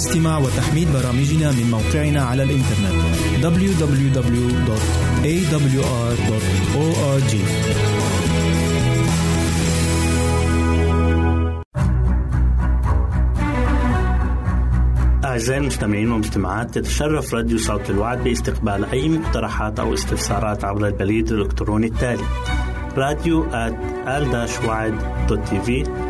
استماع وتحميل برامجنا من موقعنا على الإنترنت www.awr.org أعزائي المستمعين والمستمعات تتشرف راديو صوت الوعد باستقبال أي مقترحات أو استفسارات عبر البريد الإلكتروني التالي راديو في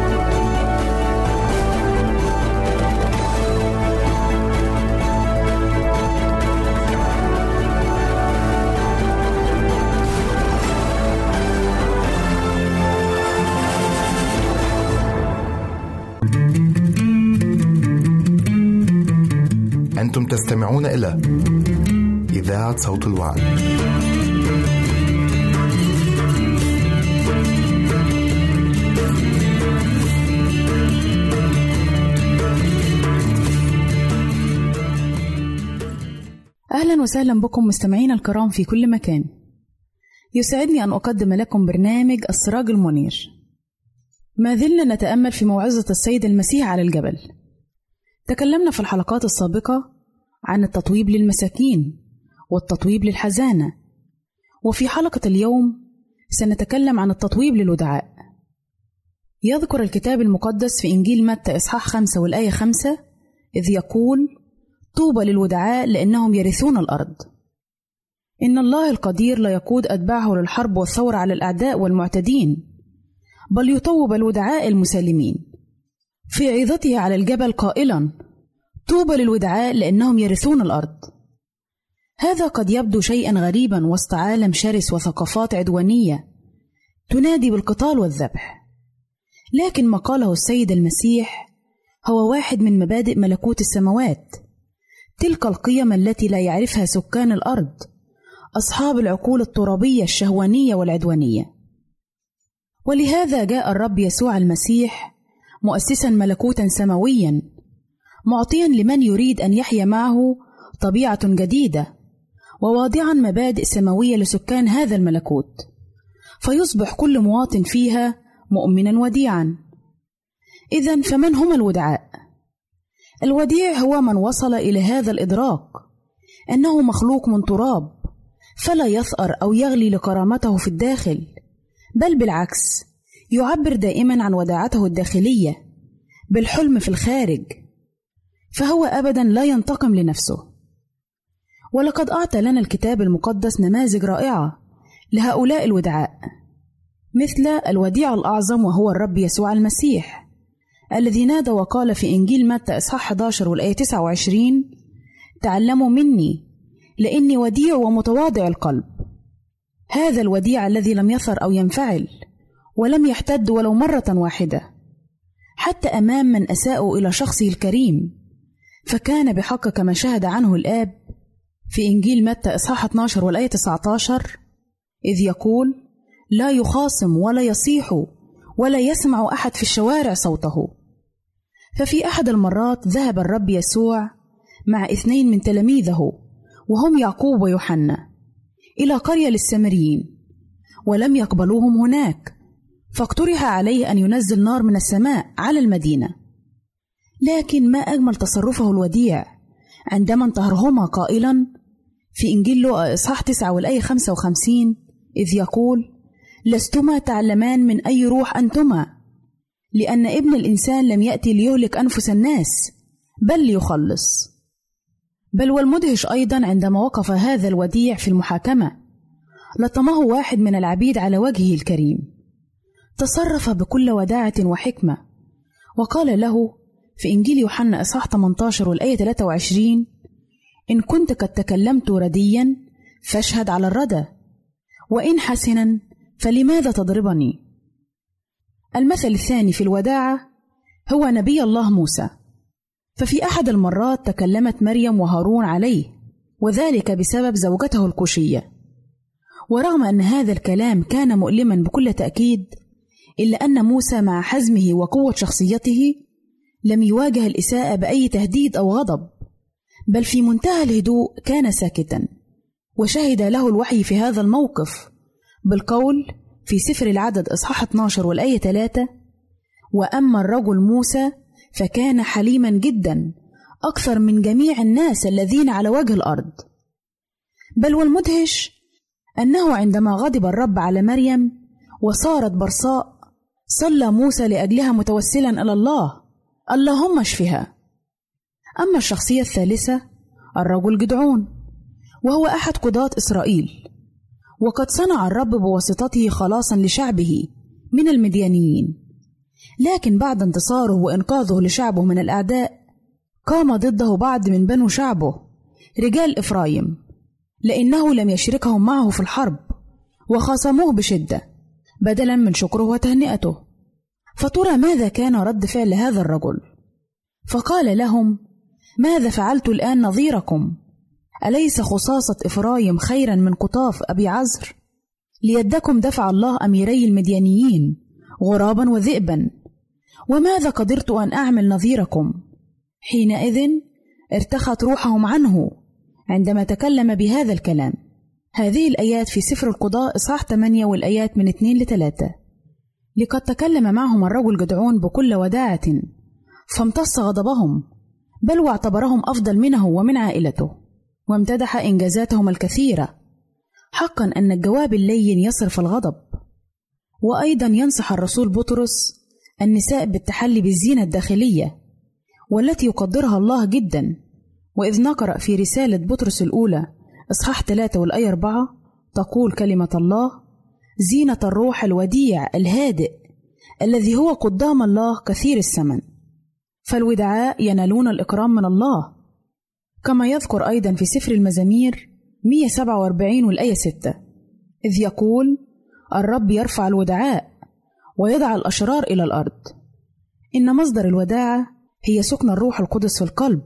أنتم تستمعون إلى إذاعة صوت الوعد. أهلا وسهلا بكم مستمعينا الكرام في كل مكان. يسعدني أن أقدم لكم برنامج السراج المنير. ما زلنا نتأمل في موعظة السيد المسيح على الجبل. تكلمنا في الحلقات السابقة عن التطويب للمساكين والتطويب للحزانة. وفي حلقة اليوم سنتكلم عن التطويب للودعاء. يذكر الكتاب المقدس في إنجيل متى إصحاح خمسة والآية خمسة إذ يقول طوبى للودعاء لأنهم يرثون الأرض. إن الله القدير لا يقود أتباعه للحرب والثورة على الأعداء والمعتدين بل يطوب الودعاء المسالمين. في عظته على الجبل قائلا طوبى للودعاء لأنهم يرثون الأرض. هذا قد يبدو شيئا غريبا وسط عالم شرس وثقافات عدوانية تنادي بالقتال والذبح. لكن ما قاله السيد المسيح هو واحد من مبادئ ملكوت السماوات. تلك القيم التي لا يعرفها سكان الأرض أصحاب العقول الترابية الشهوانية والعدوانية. ولهذا جاء الرب يسوع المسيح مؤسسا ملكوتا سماويا معطيا لمن يريد أن يحيا معه طبيعة جديدة وواضعا مبادئ سماوية لسكان هذا الملكوت. فيصبح كل مواطن فيها مؤمنا وديعا. اذا فمن هم الودعاء؟ الوديع هو من وصل إلى هذا الإدراك أنه مخلوق من تراب فلا يثأر أو يغلي لكرامته في الداخل بل بالعكس يعبر دائما عن وداعته الداخلية بالحلم في الخارج فهو ابدا لا ينتقم لنفسه. ولقد أعطى لنا الكتاب المقدس نماذج رائعة لهؤلاء الودعاء مثل الوديع الأعظم وهو الرب يسوع المسيح الذي نادى وقال في إنجيل متى إصحاح 11 والآية 29 تعلموا مني لإني وديع ومتواضع القلب. هذا الوديع الذي لم يثر أو ينفعل ولم يحتد ولو مرة واحدة حتى أمام من أساءوا إلى شخصه الكريم. فكان بحق كما شهد عنه الآب في إنجيل متى إصحاح 12 والآية 19 إذ يقول لا يخاصم ولا يصيح ولا يسمع أحد في الشوارع صوته. ففي أحد المرات ذهب الرب يسوع مع اثنين من تلاميذه وهم يعقوب ويوحنا إلى قرية للسامريين ولم يقبلوهم هناك فاقترح عليه أن ينزل نار من السماء على المدينة. لكن ما أجمل تصرفه الوديع. عندما انتهرهما قائلا في إنجيل لوقا إصحاح 9 والآية 55 إذ يقول لستما تعلمان من أي روح أنتما لأن ابن الإنسان لم يأتي ليهلك أنفس الناس بل ليخلص بل والمدهش أيضا عندما وقف هذا الوديع في المحاكمة لطمه واحد من العبيد على وجهه الكريم. تصرف بكل وداعة وحكمة وقال له في إنجيل يوحنا إصحاح 18 والآية 23 إن كنت قد تكلمت رديا فاشهد على الردى وإن حسنا فلماذا تضربني؟ المثل الثاني في الوداعة هو نبي الله موسى. ففي أحد المرات تكلمت مريم وهارون عليه وذلك بسبب زوجته الكوشية. ورغم أن هذا الكلام كان مؤلما بكل تأكيد إلا أن موسى مع حزمه وقوة شخصيته لم يواجه الإساءة بأي تهديد أو غضب بل في منتهى الهدوء كان ساكتا وشهد له الوحي في هذا الموقف بالقول في سفر العدد إصحاح 12 والآية 3 وأما الرجل موسى فكان حليما جدا أكثر من جميع الناس الذين على وجه الأرض بل والمدهش أنه عندما غضب الرب على مريم وصارت برصاء صلى موسى لأجلها متوسلا إلى الله اللهم اشفها. أما الشخصية الثالثة الرجل جدعون وهو أحد قضاة إسرائيل. وقد صنع الرب بواسطته خلاصا لشعبه من المديانيين. لكن بعد انتصاره وإنقاذه لشعبه من الأعداء قام ضده بعض من بنو شعبه رجال إفرايم لأنه لم يشركهم معه في الحرب وخاصموه بشدة بدلا من شكره وتهنئته. فترى ماذا كان رد فعل هذا الرجل؟ فقال لهم ماذا فعلت الآن نظيركم؟ أليس خصاصة إفرايم خيرا من قطاف أبي عزر؟ ليدكم دفع الله أميري المديانيين غرابا وذئبا. وماذا قدرت أن أعمل نظيركم؟ حينئذ ارتخت روحهم عنه عندما تكلم بهذا الكلام. هذه الآيات في سفر القضاء إصحاح 8 والآيات من 2 ل 3 لقد تكلم معهم الرجل جدعون بكل وداعة فامتص غضبهم بل واعتبرهم أفضل منه ومن عائلته وامتدح إنجازاتهم الكثيرة. حقا أن الجواب اللين يصرف الغضب. وأيضا ينصح الرسول بطرس النساء بالتحلي بالزينة الداخلية والتي يقدرها الله جدا. وإذ نقرأ في رسالة بطرس الأولى إصحاح 3 والآية 4 تقول كلمة الله زينة الروح الوديع الهادئ الذي هو قدام الله كثير الثمن فالودعاء ينالون الإكرام من الله كما يذكر أيضا في سفر المزامير 147 والآية 6 إذ يقول الرب يرفع الودعاء ويدع الأشرار إلى الأرض. إن مصدر الوداعة هي سكن الروح القدس في القلب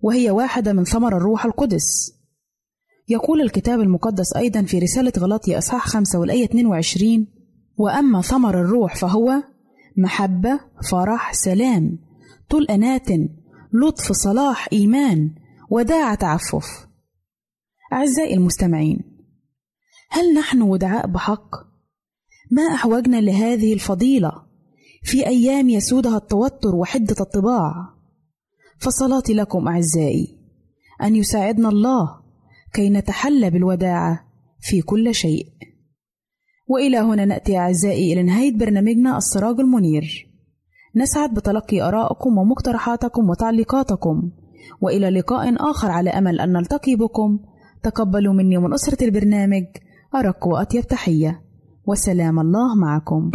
وهي واحدة من ثمر الروح القدس. يقول الكتاب المقدس أيضا في رسالة غلاطيا إصحاح 5 والآية 22 وأما ثمر الروح فهو محبة فرح سلام طول أنات لطف صلاح إيمان وداع تعفف أعزائي المستمعين هل نحن ودعاء بحق؟ ما أحوجنا لهذه الفضيلة في أيام يسودها التوتر وحدة الطباع فصلاتي لكم أعزائي أن يساعدنا الله كي نتحلى بالوداعة في كل شيء. وإلى هنا نأتي أعزائي إلى نهاية برنامجنا السراج المنير. نسعد بتلقي آرائكم ومقترحاتكم وتعليقاتكم. وإلى لقاء آخر على أمل أن نلتقي بكم. تقبلوا مني ومن أسرة البرنامج أرق وأطيب تحية. وسلام الله معكم.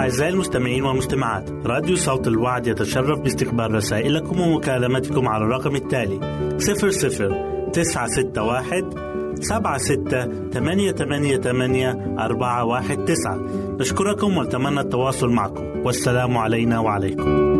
أعزائي المستمعين والمستمعات راديو صوت الوعد يتشرف باستقبال رسائلكم ومكالمتكم على الرقم التالي 00 961 سبعة ستة ثمانية ثمانية ثمانية أربعة واحد تسعة. نشكركم ونتمنى التواصل معكم. والسلام علينا وعليكم.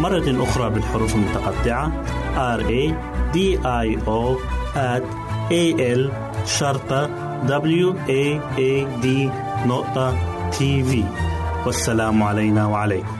مرة أخرى بالحروف المتقطعة. R A D I O A L شرطة W A A D نقطة تي في والسلام علينا وعليكم.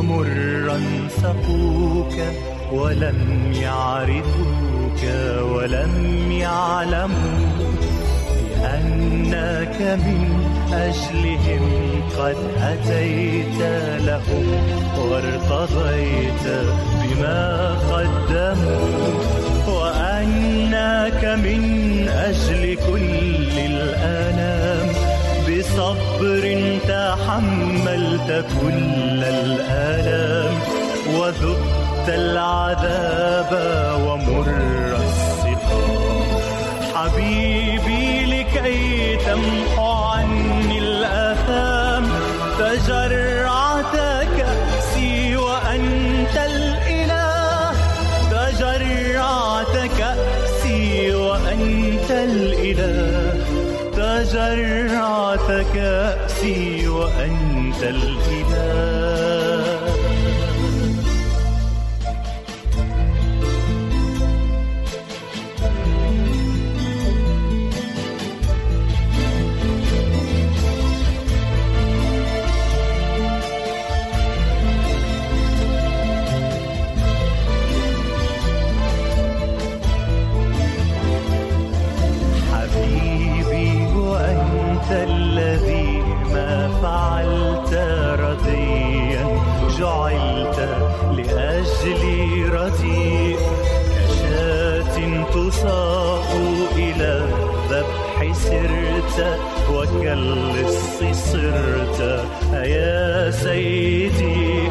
ومرا سقوك ولم يعرفوك ولم يعلموا بأنك من أجلهم قد أتيت لهم وارتضيت بما قدموا وأنك من أجل كل الأنام بصبر تحملت كل الآلام وذقت العذاب ومر السقام حبيبي لكي تمحو عني الآثام تجرعت كأسي وأنت الإله. تجرعت كأسي وأنت الإله. تجرعت وأنت سرت وكاللص صرت. أيا سيدي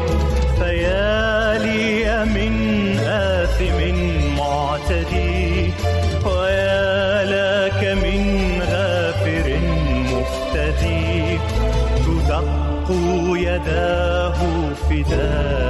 فيا لي من آثم معتدي. ويا لك من غافر مفتدي. تدق يداه فداء.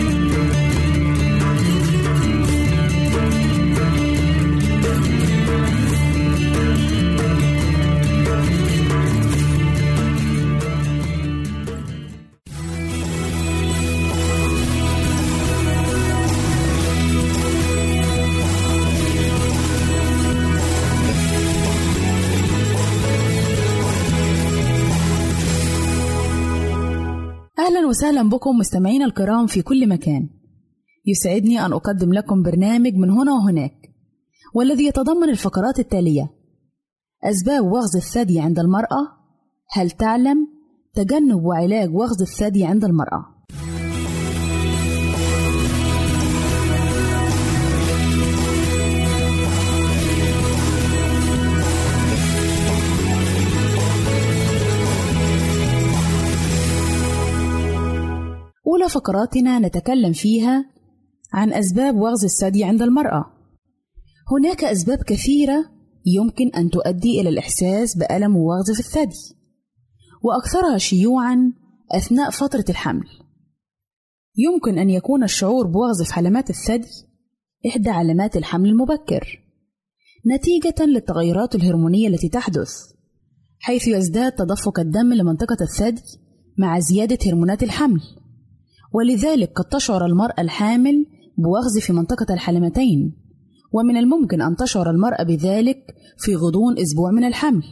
وسهلا بكم مستمعينا الكرام في كل مكان. يسعدني أن أقدم لكم برنامج من هنا وهناك والذي يتضمن الفقرات التالية أسباب وغز الثدي عند المرأة هل تعلم تجنب وعلاج وغز الثدي عند المرأة؟ أولى فقراتنا نتكلم فيها عن أسباب وغز الثدي عند المرأة. هناك أسباب كثيرة يمكن أن تؤدي إلى الإحساس بألم ووغز في الثدي، وأكثرها شيوعًا أثناء فترة الحمل. يمكن أن يكون الشعور بوغز في علامات الثدي إحدى علامات الحمل المبكر، نتيجة للتغيرات الهرمونية التي تحدث، حيث يزداد تدفق الدم لمنطقة الثدي مع زيادة هرمونات الحمل. ولذلك قد تشعر المرأة الحامل بوخز في منطقة الحلمتين ومن الممكن أن تشعر المرأة بذلك في غضون أسبوع من الحمل.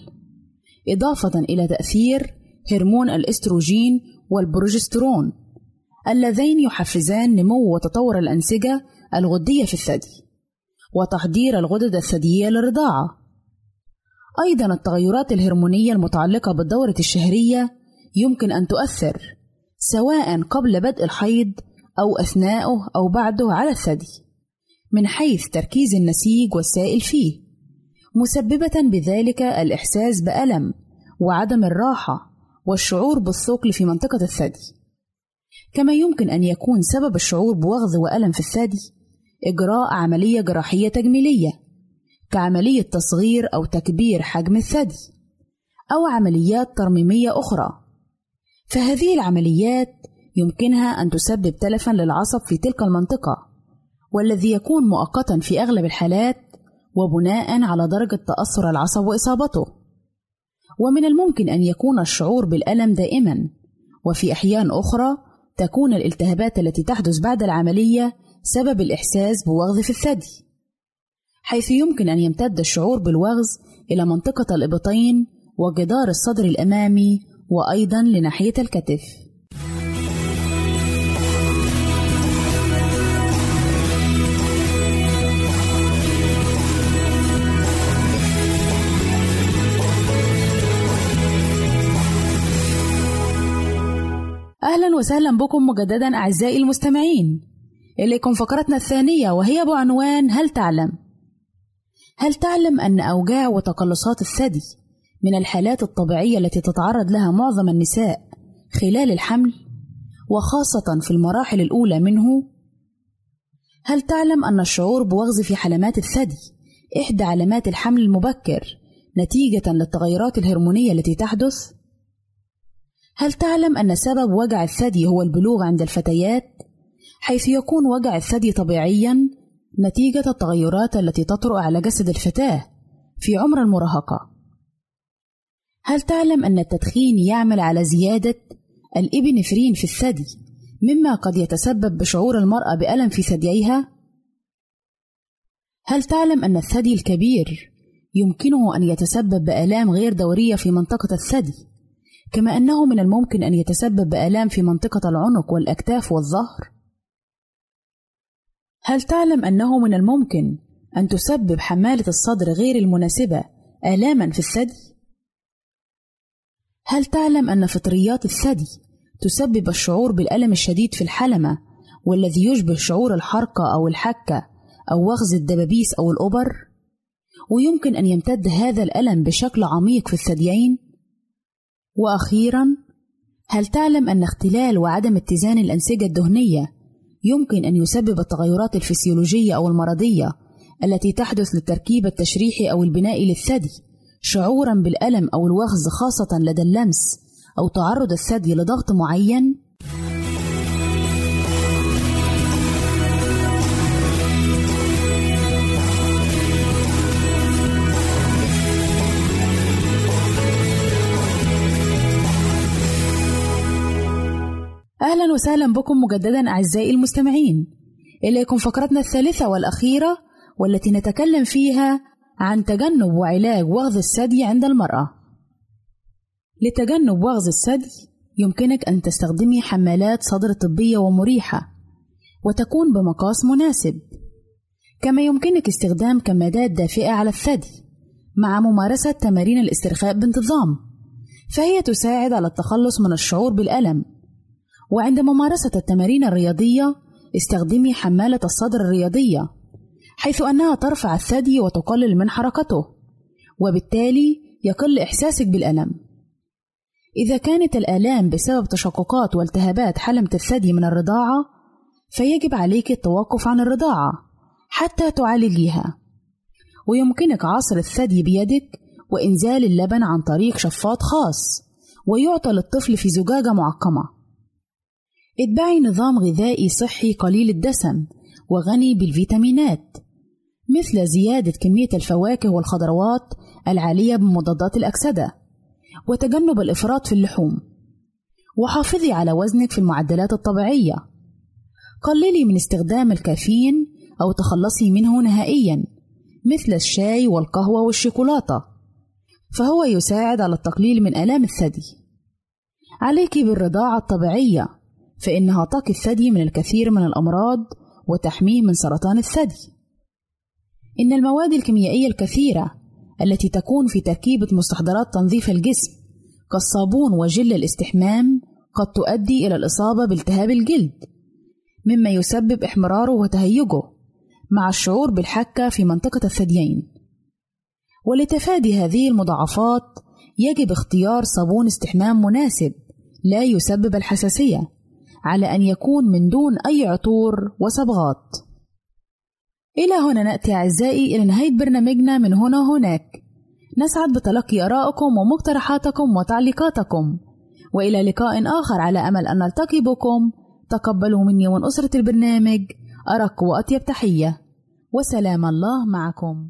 إضافة إلى تأثير هرمون الإستروجين والبروجسترون اللذين يحفزان نمو وتطور الأنسجة الغدية في الثدي وتحضير الغدد الثديية للرضاعة. أيضا التغيرات الهرمونية المتعلقة بالدورة الشهرية يمكن أن تؤثر سواء قبل بدء الحيض أو أثناءه أو بعده على الثدي من حيث تركيز النسيج والسائل فيه مسببة بذلك الإحساس بألم وعدم الراحة والشعور بالثقل في منطقة الثدي. كما يمكن أن يكون سبب الشعور بوغز وألم في الثدي إجراء عملية جراحية تجميلية كعملية تصغير أو تكبير حجم الثدي أو عمليات ترميمية أخرى. فهذه العمليات يمكنها أن تسبب تلفا للعصب في تلك المنطقة والذي يكون مؤقتا في أغلب الحالات وبناء على درجة تأثر العصب وإصابته. ومن الممكن أن يكون الشعور بالألم دائما وفي أحيان أخرى تكون الالتهابات التي تحدث بعد العملية سبب الإحساس بوغز في الثدي حيث يمكن أن يمتد الشعور بالوغز إلى منطقة الإبطين وجدار الصدر الأمامي وأيضا لناحية الكتف أهلا وسهلا بكم مجددا أعزائي المستمعين إليكم فقرتنا الثانية وهي بعنوان هل تعلم؟ هل تعلم أن أوجاع وتقلصات الثدي من الحالات الطبيعية التي تتعرض لها معظم النساء خلال الحمل وخاصة في المراحل الأولى منه؟ هل تعلم أن الشعور بوغز في حلمات الثدي إحدى علامات الحمل المبكر نتيجة للتغيرات الهرمونية التي تحدث؟ هل تعلم أن سبب وجع الثدي هو البلوغ عند الفتيات؟ حيث يكون وجع الثدي طبيعيا نتيجة التغيرات التي تطرأ على جسد الفتاة في عمر المراهقة. هل تعلم أن التدخين يعمل على زيادة الإبنفرين في الثدي مما قد يتسبب بشعور المرأة بألم في ثدييها؟ هل تعلم أن الثدي الكبير يمكنه أن يتسبب بآلام غير دورية في منطقة الثدي، كما أنه من الممكن أن يتسبب بآلام في منطقة العنق والأكتاف والظهر؟ هل تعلم أنه من الممكن أن تسبب حمالة الصدر غير المناسبة آلاما في الثدي؟ هل تعلم أن فطريات الثدي تسبب الشعور بالألم الشديد في الحلمة والذي يشبه شعور الحرقة أو الحكة أو وغز الدبابيس أو الأبر؟ ويمكن أن يمتد هذا الألم بشكل عميق في الثديين؟ وأخيرا هل تعلم أن اختلال وعدم اتزان الأنسجة الدهنية يمكن أن يسبب التغيرات الفسيولوجية أو المرضية التي تحدث للتركيب التشريحي أو البنائي للثدي شعورا بالألم أو الوغز خاصة لدى اللمس أو تعرض الثدي لضغط معين؟ أهلا وسهلا بكم مجددا أعزائي المستمعين. إليكم فقرتنا الثالثة والأخيرة والتي نتكلم فيها عن تجنب وعلاج وغز الثدي عند المرأة. لتجنب وغز الثدي يمكنك أن تستخدمي حمالات صدر طبية ومريحة وتكون بمقاس مناسب كما يمكنك استخدام كمادات دافئة على الثدي مع ممارسة تمارين الاسترخاء بانتظام فهي تساعد على التخلص من الشعور بالألم. وعند ممارسة التمارين الرياضية استخدمي حمالة الصدر الرياضية حيث أنها ترفع الثدي وتقلل من حركته وبالتالي يقل إحساسك بالألم. إذا كانت الآلام بسبب تشققات والتهابات حلمة الثدي من الرضاعة فيجب عليك التوقف عن الرضاعة حتى تعالجيها. ويمكنك عصر الثدي بيدك وإنزال اللبن عن طريق شفاط خاص ويعطى للطفل في زجاجة معقمة. اتبعي نظام غذائي صحي قليل الدسم وغني بالفيتامينات. مثل زيادة كمية الفواكه والخضروات العالية بمضادات الأكسدة وتجنب الإفراط في اللحوم. وحافظي على وزنك في المعدلات الطبيعية. قللي من استخدام الكافيين أو تخلصي منه نهائيا مثل الشاي والقهوة والشوكولاتة فهو يساعد على التقليل من آلام الثدي. عليك بالرضاعة الطبيعية فإنها تقي الثدي من الكثير من الأمراض وتحميه من سرطان الثدي. إن المواد الكيميائية الكثيرة التي تكون في تركيبة مستحضرات تنظيف الجسم كالصابون وجل الاستحمام قد تؤدي إلى الإصابة بالتهاب الجلد مما يسبب إحمراره وتهيجه مع الشعور بالحكة في منطقة الثديين. ولتفادي هذه المضاعفات يجب اختيار صابون استحمام مناسب لا يسبب الحساسية على أن يكون من دون أي عطور وصبغات. إلى هنا نأتي أعزائي إلى نهاية برنامجنا من هنا هناك. نسعد بتلقي آرائكم ومقترحاتكم وتعليقاتكم. وإلى لقاء آخر على أمل أن نلتقي بكم. تقبلوا مني ومن أسرة البرنامج. أرق وأطيب تحية. وسلام الله معكم.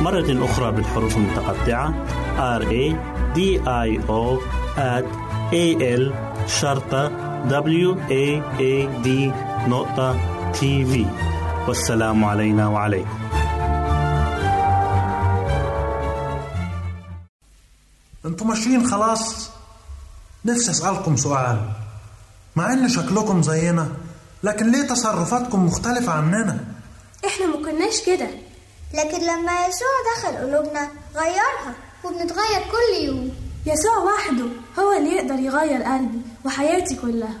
مرة أخرى بالحروف المتقطعة. R A D I O at A L شرطة waad نقطة تي في والسلام علينا وعليكم. أنتوا ماشيين خلاص؟ نفسي أسألكم سؤال. مع إن شكلكم زينا لكن ليه تصرفاتكم مختلفة عننا؟ إحنا ما كناش كده. لكن لما يسوع دخل قلوبنا غيرها وبنتغير كل يوم. يسوع وحده هو اللي يقدر يغير قلبي وحياتي كلها.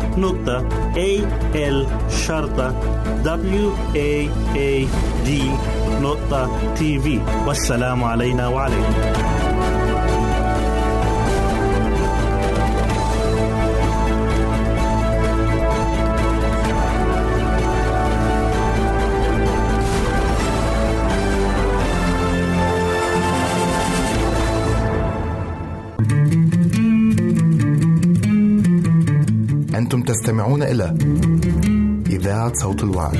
www.al-waad.tv والسلام علينا وعليكم. أنتم تستمعون إلى إذاعة صوت الوعي.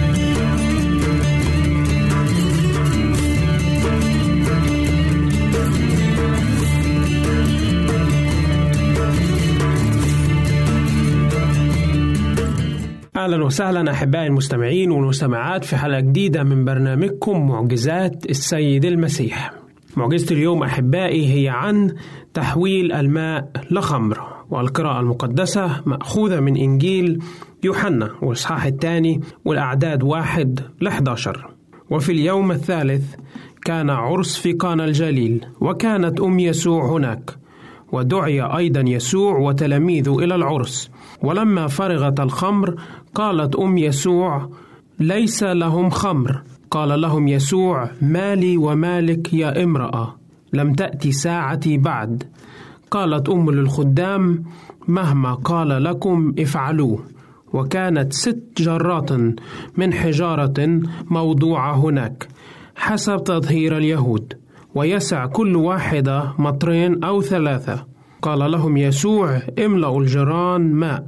أهلا وسهلا أحبائي المستمعين والمستمعات في حلقة جديدة من برنامجكم معجزات السيد المسيح. معجزة اليوم أحبائي هي عن تحويل الماء لخمر. والقراءة المقدسة مأخوذة من إنجيل يوحنا والإصحاح الثاني والأعداد واحد ل 11. وفي اليوم الثالث كان عرس في قانا الجليل وكانت أم يسوع هناك ودعي أيضا يسوع وتلاميذه إلى العرس. ولما فرغت الخمر قالت أم يسوع ليس لهم خمر. قال لهم يسوع مالي ومالك يا امرأة لم تأتي ساعتي بعد. قالت أم للخدام مهما قال لكم افعلوه. وكانت ست جرات من حجارة موضوعة هناك حسب تطهير اليهود ويسع كل واحدة مطرين أو ثلاثة. قال لهم يسوع املأوا الجران ماء.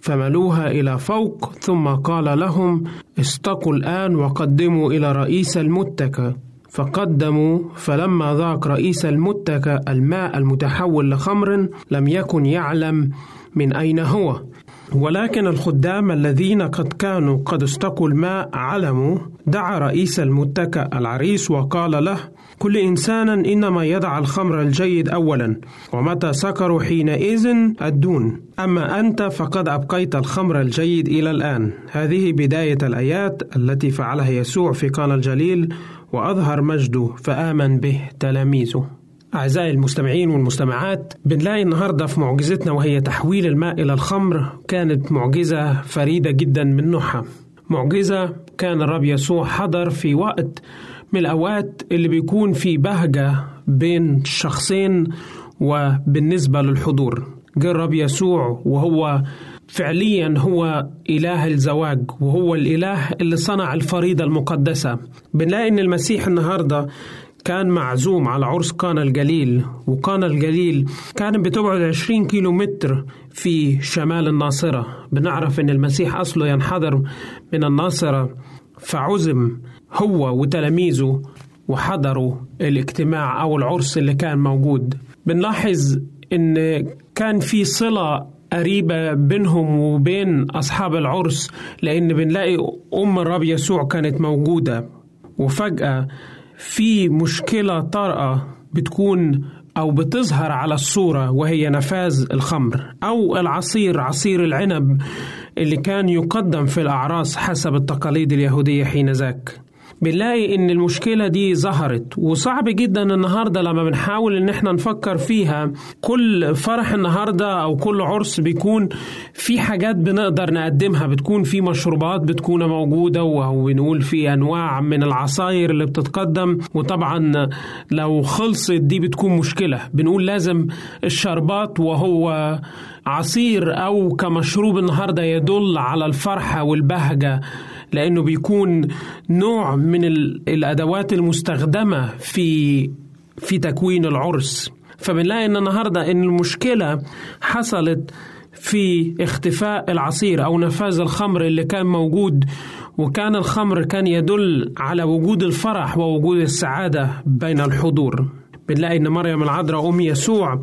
فملوها إلى فوق ثم قال لهم استقوا الآن وقدموا إلى رئيس المتكة فقدموا فلما ذاق رئيس المتكة الماء المتحول لخمر لم يكن يعلم من أين هو. ولكن الخدام الذين قد كانوا قد استقوا الماء علموا. دعا رئيس المتكة العريس وقال له كل إنسان إنما يدع الخمر الجيد أولا ومتى سكروا حينئذ الدون. أما أنت فقد أبقيت الخمر الجيد إلى الآن. هذه بداية الآيات التي فعلها يسوع في قانا الجليل وأظهر مجده فآمن به تلاميذه. أعزائي المستمعين والمستمعات بنلاقي النهاردة في معجزتنا وهي تحويل الماء إلى الخمر كانت معجزة فريدة جدا من نوعها. معجزة كان الرب يسوع حضر في وقت من الأوقات اللي بيكون في بهجة بين شخصين وبالنسبة للحضور. جه الرب يسوع وهو فعليا هو إله الزواج وهو الإله اللي صنع الفريضة المقدسة. بنلاقي إن المسيح النهاردة كان معزوم على عرس قانا الجليل وقانا الجليل كانت بتبعد 20 كيلو متر في شمال الناصرة. بنعرف إن المسيح أصله ينحدر من الناصرة فعزم هو وتلاميذه وحضروا الاجتماع أو العرس اللي كان موجود. بنلاحظ إن كان في صلة قريبة بينهم وبين أصحاب العرس لأن بنلاقي أم الرب يسوع كانت موجودة. وفجأة في مشكلة طارئة بتكون أو بتظهر على الصورة وهي نفاذ الخمر أو العصير عصير العنب اللي كان يقدم في الأعراس حسب التقاليد اليهودية حين ذاك بنلاقي إن المشكلة دي ظهرت. وصعب جدا النهاردة لما بنحاول إن إحنا نفكر فيها. كل فرح النهاردة أو كل عرس بيكون في حاجات بنقدر نقدمها. بتكون في مشروبات بتكون موجودة وبنقول في أنواع من العصاير اللي بتتقدم. وطبعا لو خلصت دي بتكون مشكلة. بنقول لازم الشربات وهو عصير أو كمشروب النهارده يدل على الفرحة والبهجة. لأنه بيكون نوع من الأدوات المستخدمة في في تكوين العرس. فبنلاقي إن النهارده إن المشكلة حصلت في اختفاء العصير أو نفاذ الخمر اللي كان موجود وكان الخمر كان يدل على وجود الفرح ووجود السعادة بين الحضور. بنلاقي إن مريم العذراء أم يسوع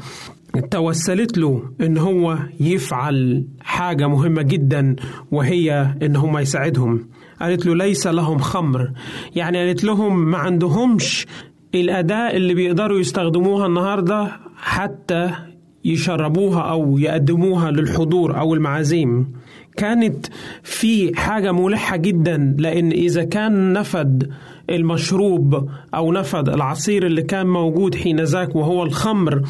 توسلت له إن هو يفعل حاجة مهمة جدا وهي إن هم يساعدهم. قالت له ليس لهم خمر. يعني قالت لهم ما عندهمش الاداه اللي بيقدروا يستخدموها النهارده حتى يشربوها أو يقدموها للحضور أو المعازيم. كانت في حاجة ملحة جدا لأن إذا كان نفد المشروب أو نفد العصير اللي كان موجود حين ذاك وهو الخمر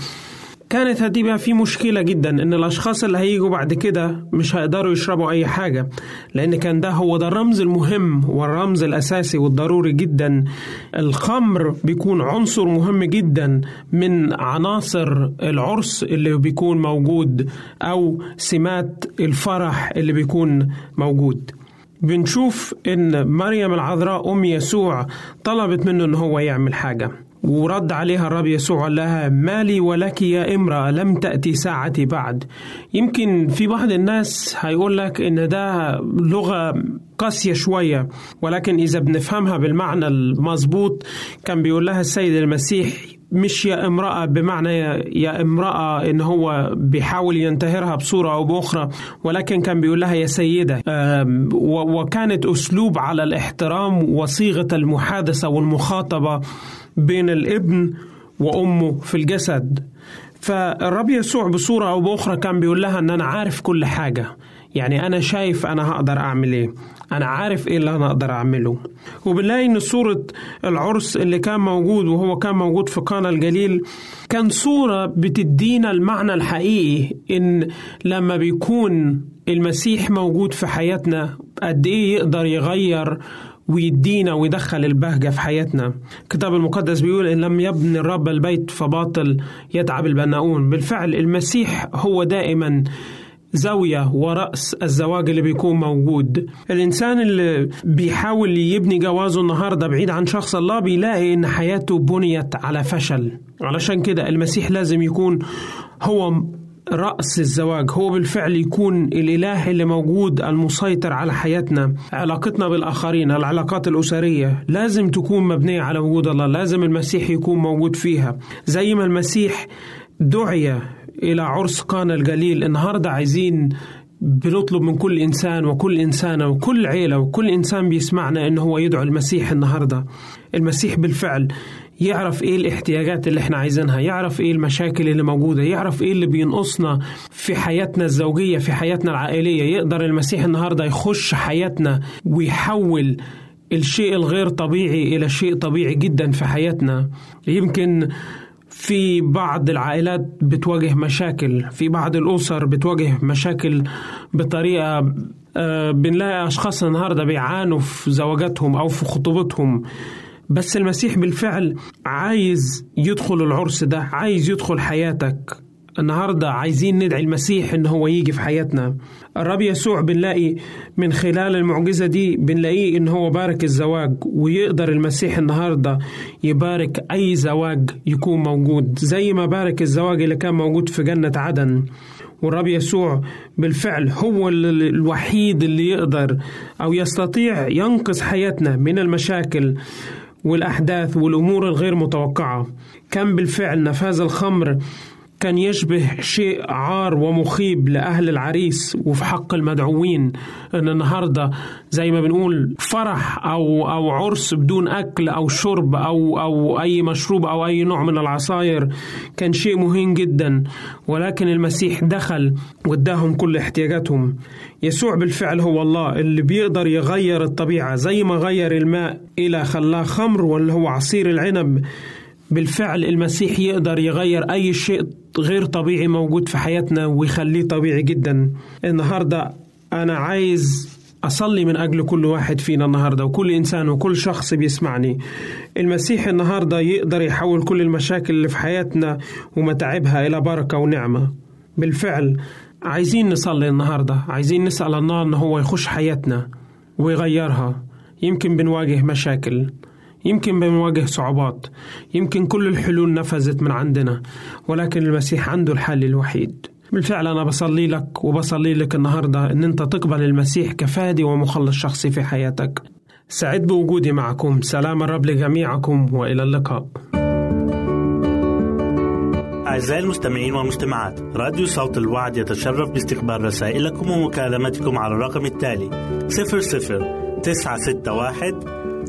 كانت هتبقى في مشكلة جدا إن الأشخاص اللي هيجوا بعد كده مش هيقدروا يشربوا أي حاجة لأن كان ده هو ده الرمز المهم والرمز الأساسي والضروري جدا. الخمر بيكون عنصر مهم جدا من عناصر العرس اللي بيكون موجود أو سمات الفرح اللي بيكون موجود. بنشوف إن مريم العذراء أم يسوع طلبت منه إن هو يعمل حاجة. ورد عليها الرب يسوع قال لها مالي ولك يا امرأة لم تأتي ساعتي بعد. يمكن في بعض الناس هيقول لك إن ده لغة قاسية شوية ولكن إذا بنفهمها بالمعنى المظبوط كان بيقول لها السيد المسيح مش يا امرأة بمعنى يا امرأة إن هو بيحاول ينتهرها بصورة أو بأخرى ولكن كان بيقول لها يا سيدة. وكانت أسلوب على الاحترام وصيغة المحادثة والمخاطبة بين الابن وأمه في الجسد. فالرب يسوع بصورة أو بأخرى كان بيقول لها إن أنا عارف كل حاجة. يعني أنا شايف أنا هقدر أعمل إيه. أنا عارف إيه اللي أنا أقدر أعمله. وبنلاقي إن صورة العرس اللي كان موجود وهو كان موجود في قانا الجليل كان صورة بتدينا المعنى الحقيقي إن لما بيكون المسيح موجود في حياتنا قد إيه يقدر يغير ويدينا ويدخل البهجة في حياتنا. الكتاب المقدس بيقول إن لم يبني الرب البيت فباطل يتعب البناؤون. بالفعل المسيح هو دائما زاوية ورأس الزواج اللي بيكون موجود. الإنسان اللي بيحاول يبني جوازه النهاردة بعيد عن شخص الله بيلاقي إن حياته بنيت على فشل. علشان كده المسيح لازم يكون هو رأس الزواج هو بالفعل يكون الإله اللي موجود المسيطر على حياتنا علاقتنا بالآخرين العلاقات الأسرية. لازم تكون مبنية على وجود الله لازم المسيح يكون موجود فيها. زي ما المسيح دعي إلى عرس قانا الجليل النهاردة عايزين بنطلب من كل إنسان وكل إنسانة وكل عيلة وكل إنسان بيسمعنا إن هو يدعو المسيح النهاردة. المسيح بالفعل يعرف إيه الاحتياجات اللي إحنا عايزينها يعرف إيه المشاكل اللي موجودة يعرف إيه اللي بينقصنا في حياتنا الزوجية في حياتنا العائلية. يقدر المسيح النهاردة يخش حياتنا ويحول الشيء الغير طبيعي إلى شيء طبيعي جدا في حياتنا. يمكن في بعض العائلات بتواجه مشاكل في بعض الأسر بتواجه مشاكل بطريقة بنلاقي أشخاص النهاردة بيعانوا في زواجاتهم أو في خطوبتهم. بس المسيح بالفعل عايز يدخل العرس ده عايز يدخل حياتك. النهارده عايزين ندعي المسيح إن هو يجي في حياتنا. الرب يسوع بنلاقي من خلال المعجزة دي بنلاقيه إن هو بارك الزواج ويقدر المسيح النهارده يبارك أي زواج يكون موجود. زي ما بارك الزواج اللي كان موجود في جنة عدن. والرب يسوع بالفعل هو الوحيد اللي يقدر أو يستطيع ينقذ حياتنا من المشاكل. والأحداث والأمور الغير متوقعة. كان بالفعل نفاذ الخمر كان يشبه شيء عار ومخيب لأهل العريس وفي حق المدعوين. إن النهاردة زي ما بنقول فرح أو أو عرس بدون أكل أو شرب أو أو أي مشروب أو أي نوع من العصاير كان شيء مهين جدا. ولكن المسيح دخل واداهم كل احتياجاتهم. يسوع بالفعل هو الله اللي بيقدر يغير الطبيعة زي ما غير الماء إلى خلاه خمر واللي هو عصير العنب. بالفعل المسيح يقدر يغير أي شيء غير طبيعي موجود في حياتنا ويخليه طبيعي جدا. النهاردة أنا عايز أصلي من أجل كل واحد فينا النهاردة وكل إنسان وكل شخص بيسمعني. المسيح النهاردة يقدر يحول كل المشاكل اللي في حياتنا ومتاعبها إلى بركة ونعمة. بالفعل عايزين نصلي النهاردة عايزين نسأل الله أن هو يخش حياتنا ويغيرها. يمكن بنواجه مشاكل. يمكن بنواجه صعوبات. يمكن كل الحلول نفذت من عندنا ولكن المسيح عنده الحل الوحيد. بالفعل أنا بصلي لك وبصلي لك النهاردة أن أنت تقبل المسيح كفادي ومخلص شخصي في حياتك. سعد بوجودي معكم. سلام الرب لجميعكم وإلى اللقاء. أعزائي المستمعين والمستمعات راديو صوت الوعد يتشرف باستقبال رسائلكم ومكالمتكم على الرقم التالي 00 961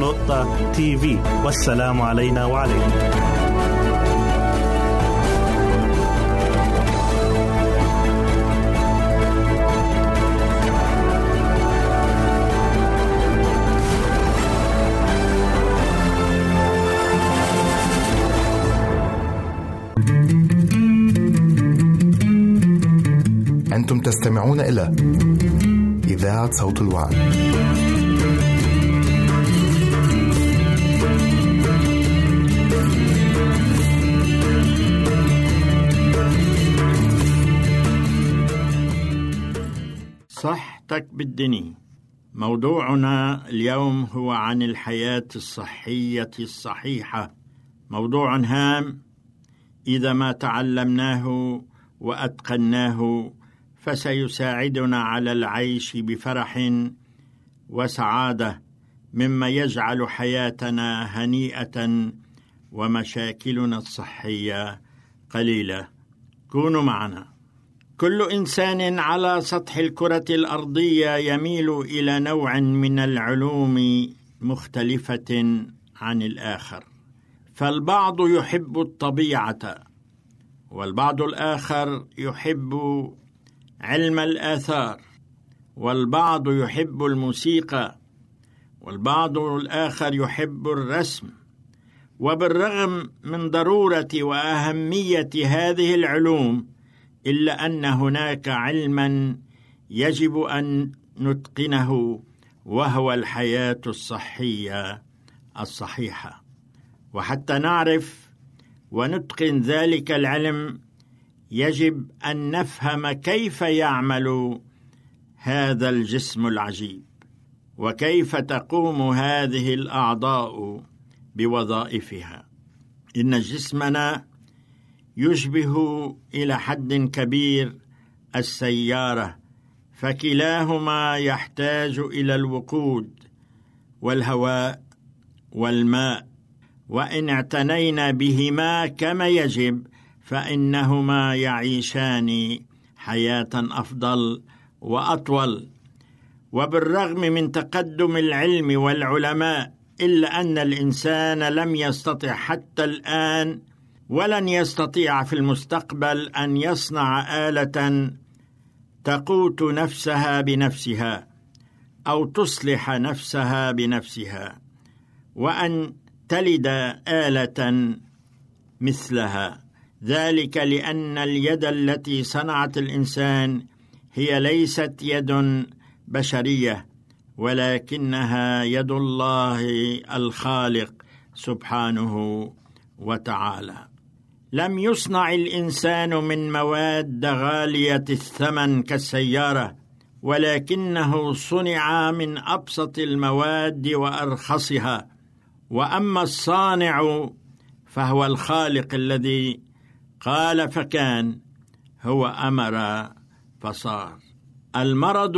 www.al-waad.tv والسلام علينا وعليكم. تستمعون إلى إذاعة صوت الوعد. صحتك بالدني موضوعنا اليوم هو عن الحياة الصحية الصحيحة موضوع هام إذا ما تعلمناه وأتقناه فسيساعدنا على العيش بفرح وسعادة مما يجعل حياتنا هنيئة ومشاكلنا الصحية قليلة. كونوا معنا. كل إنسان على سطح الكرة الأرضية يميل إلى نوع من العلوم مختلفة عن الآخر. فالبعض يحب الطبيعة والبعض الآخر يحب علم الآثار والبعض يحب الموسيقى والبعض الآخر يحب الرسم. وبالرغم من ضرورة وأهمية هذه العلوم إلا أن هناك علما يجب أن نتقنه وهو الحياة الصحية الصحيحة. وحتى نعرف ونتقن ذلك العلم يجب أن نفهم كيف يعمل هذا الجسم العجيب وكيف تقوم هذه الأعضاء بوظائفها. إن جسمنا يشبه إلى حد كبير السيارة فكلاهما يحتاج إلى الوقود والهواء والماء وإن اعتنينا بهما كما يجب فإنهما يعيشان حياة أفضل وأطول. وبالرغم من تقدم العلم والعلماء إلا أن الإنسان لم يستطع حتى الآن ولن يستطيع في المستقبل أن يصنع آلة تقوت نفسها بنفسها أو تصلح نفسها بنفسها وأن تلد آلة مثلها. ذلك لأن اليد التي صنعت الإنسان هي ليست يد بشرية ولكنها يد الله الخالق سبحانه وتعالى. لم يصنع الإنسان من مواد غالية الثمن كالسيارة ولكنه صنع من أبسط المواد وأرخصها. وأما الصانع فهو الخالق الذي قال فكان هو أمر فصار. المرض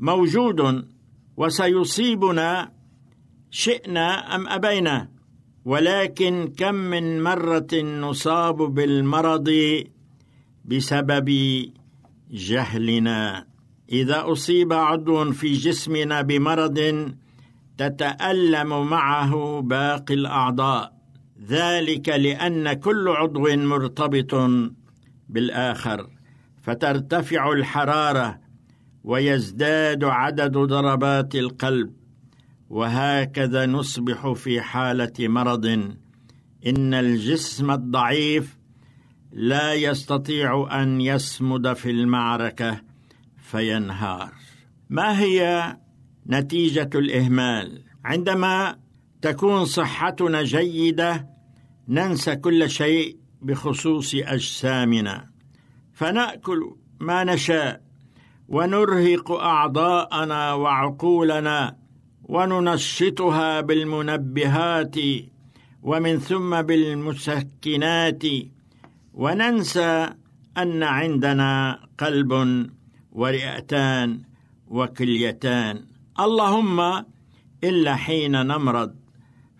موجود وسيصيبنا شئنا أم أبينا ولكن كم من مرة نصاب بالمرض بسبب جهلنا. إذا أصيب عضو في جسمنا بمرض تتألم معه باقي الأعضاء. ذلك لأن كل عضو مرتبط بالآخر فترتفع الحرارة ويزداد عدد ضربات القلب وهكذا نصبح في حالة مرض. إن الجسم الضعيف لا يستطيع أن يصمد في المعركة فينهار. ما هي نتيجة الإهمال؟ عندما تكون صحتنا جيدة ننسى كل شيء بخصوص أجسامنا. فنأكل ما نشاء ونرهق أعضاءنا وعقولنا وننشطها بالمنبهات ومن ثم بالمسكنات. وننسى أن عندنا قلب ورئتان وكليتان. اللهم إلا حين نمرض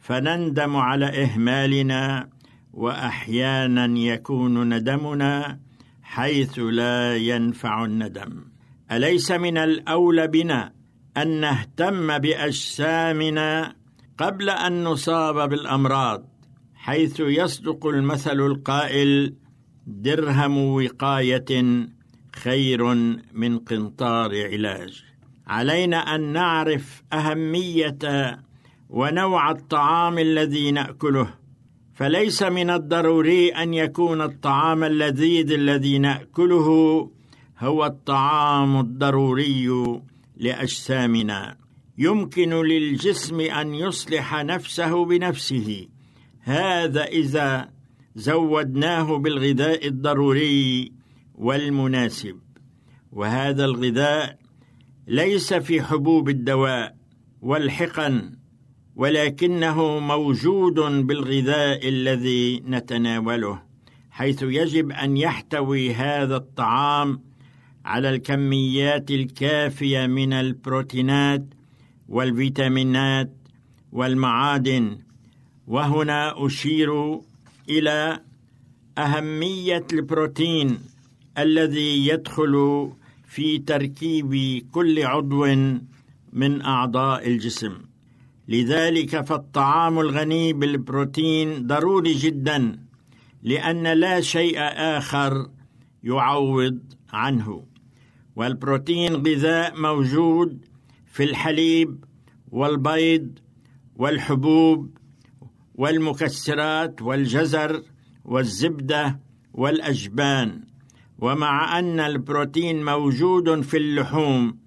فنندم على إهمالنا وأحيانا يكون ندمنا حيث لا ينفع الندم. أليس من الأولى بنا أن نهتم بأجسامنا قبل أن نصاب بالأمراض حيث يصدق المثل القائل درهم وقاية خير من قنطار علاج. علينا أن نعرف أهمية ونوع الطعام الذي نأكله. فليس من الضروري أن يكون الطعام اللذيذ الذي نأكله هو الطعام الضروري لأجسامنا. يمكن للجسم أن يصلح نفسه بنفسه. هذا إذا زودناه بالغذاء الضروري والمناسب. وهذا الغذاء ليس في حبوب الدواء والحقن. ولكنه موجود بالغذاء الذي نتناوله حيث يجب أن يحتوي هذا الطعام على الكميات الكافية من البروتينات والفيتامينات والمعادن. وهنا أشير إلى أهمية البروتين الذي يدخل في تركيب كل عضو من أعضاء الجسم. لذلك فالطعام الغني بالبروتين ضروري جدا لأن لا شيء آخر يعوض عنه. والبروتين غذاء موجود في الحليب والبيض والحبوب والمكسرات والجزر والزبدة والأجبان. ومع أن البروتين موجود في اللحوم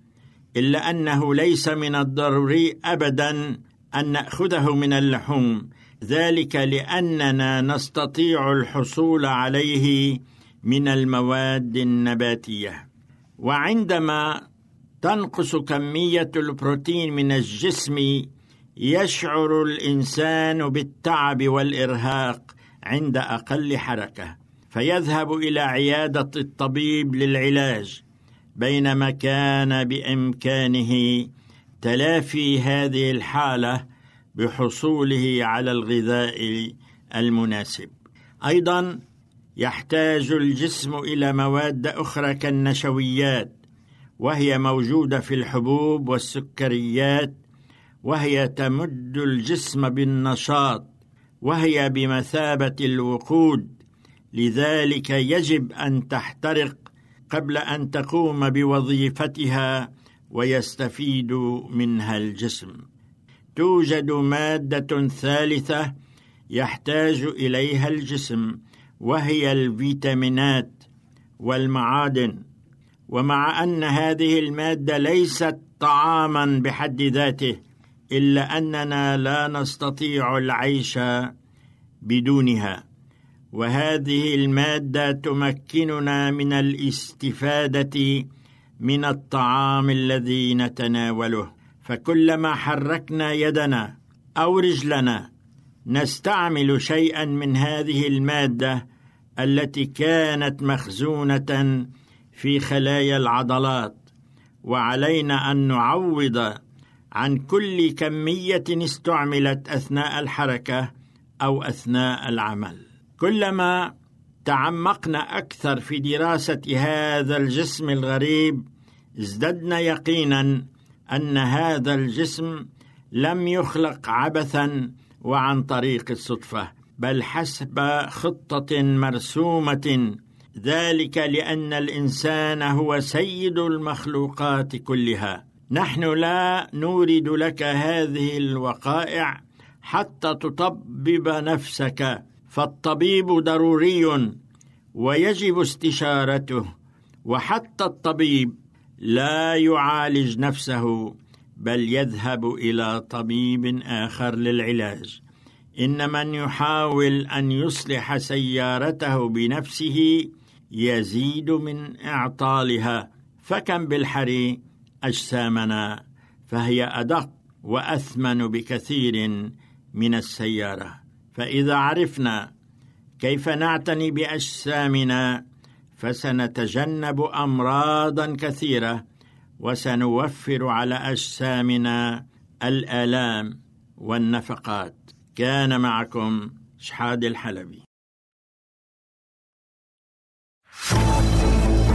إلا أنه ليس من الضروري ابدا أن نأخذه من اللحوم. ذلك لأننا نستطيع الحصول عليه من المواد النباتية. وعندما تنقص كمية البروتين من الجسم يشعر الإنسان بالتعب والإرهاق عند أقل حركة فيذهب إلى عيادة الطبيب للعلاج. بينما كان بإمكانه تلافي هذه الحالة بحصوله على الغذاء المناسب. أيضا يحتاج الجسم إلى مواد أخرى كالنشويات وهي موجودة في الحبوب والسكريات وهي تمد الجسم بالنشاط وهي بمثابة الوقود. لذلك يجب أن تحترق قبل أن تقوم بوظيفتها ويستفيد منها الجسم. توجد مادة ثالثة يحتاج إليها الجسم وهي الفيتامينات والمعادن. ومع أن هذه المادة ليست طعاما بحد ذاته إلا أننا لا نستطيع العيش بدونها. وهذه المادة تمكننا من الاستفادة من الطعام الذي نتناوله. فكلما حركنا يدنا أو رجلنا نستعمل شيئا من هذه المادة التي كانت مخزونة في خلايا العضلات وعلينا أن نعوض عن كل كمية استعملت أثناء الحركة أو أثناء العمل. كلما تعمقنا أكثر في دراسة هذا الجسم الغريب ازددنا يقينا أن هذا الجسم لم يخلق عبثا وعن طريق الصدفة بل حسب خطة مرسومة. ذلك لأن الإنسان هو سيد المخلوقات كلها. نحن لا نورد لك هذه الوقائع حتى تطبب نفسك. فالطبيب ضروري ويجب استشارته وحتى الطبيب لا يعالج نفسه بل يذهب إلى طبيب آخر للعلاج. إن من يحاول أن يصلح سيارته بنفسه يزيد من إعطالها. فكم بالحري أجسامنا فهي أدق وأثمن بكثير من السيارة. فإذا عرفنا كيف نعتني بأجسامنا فسنتجنب امراضا كثيرة وسنوفر على أجسامنا الآلام والنفقات. كان معكم شحاد الحلبي.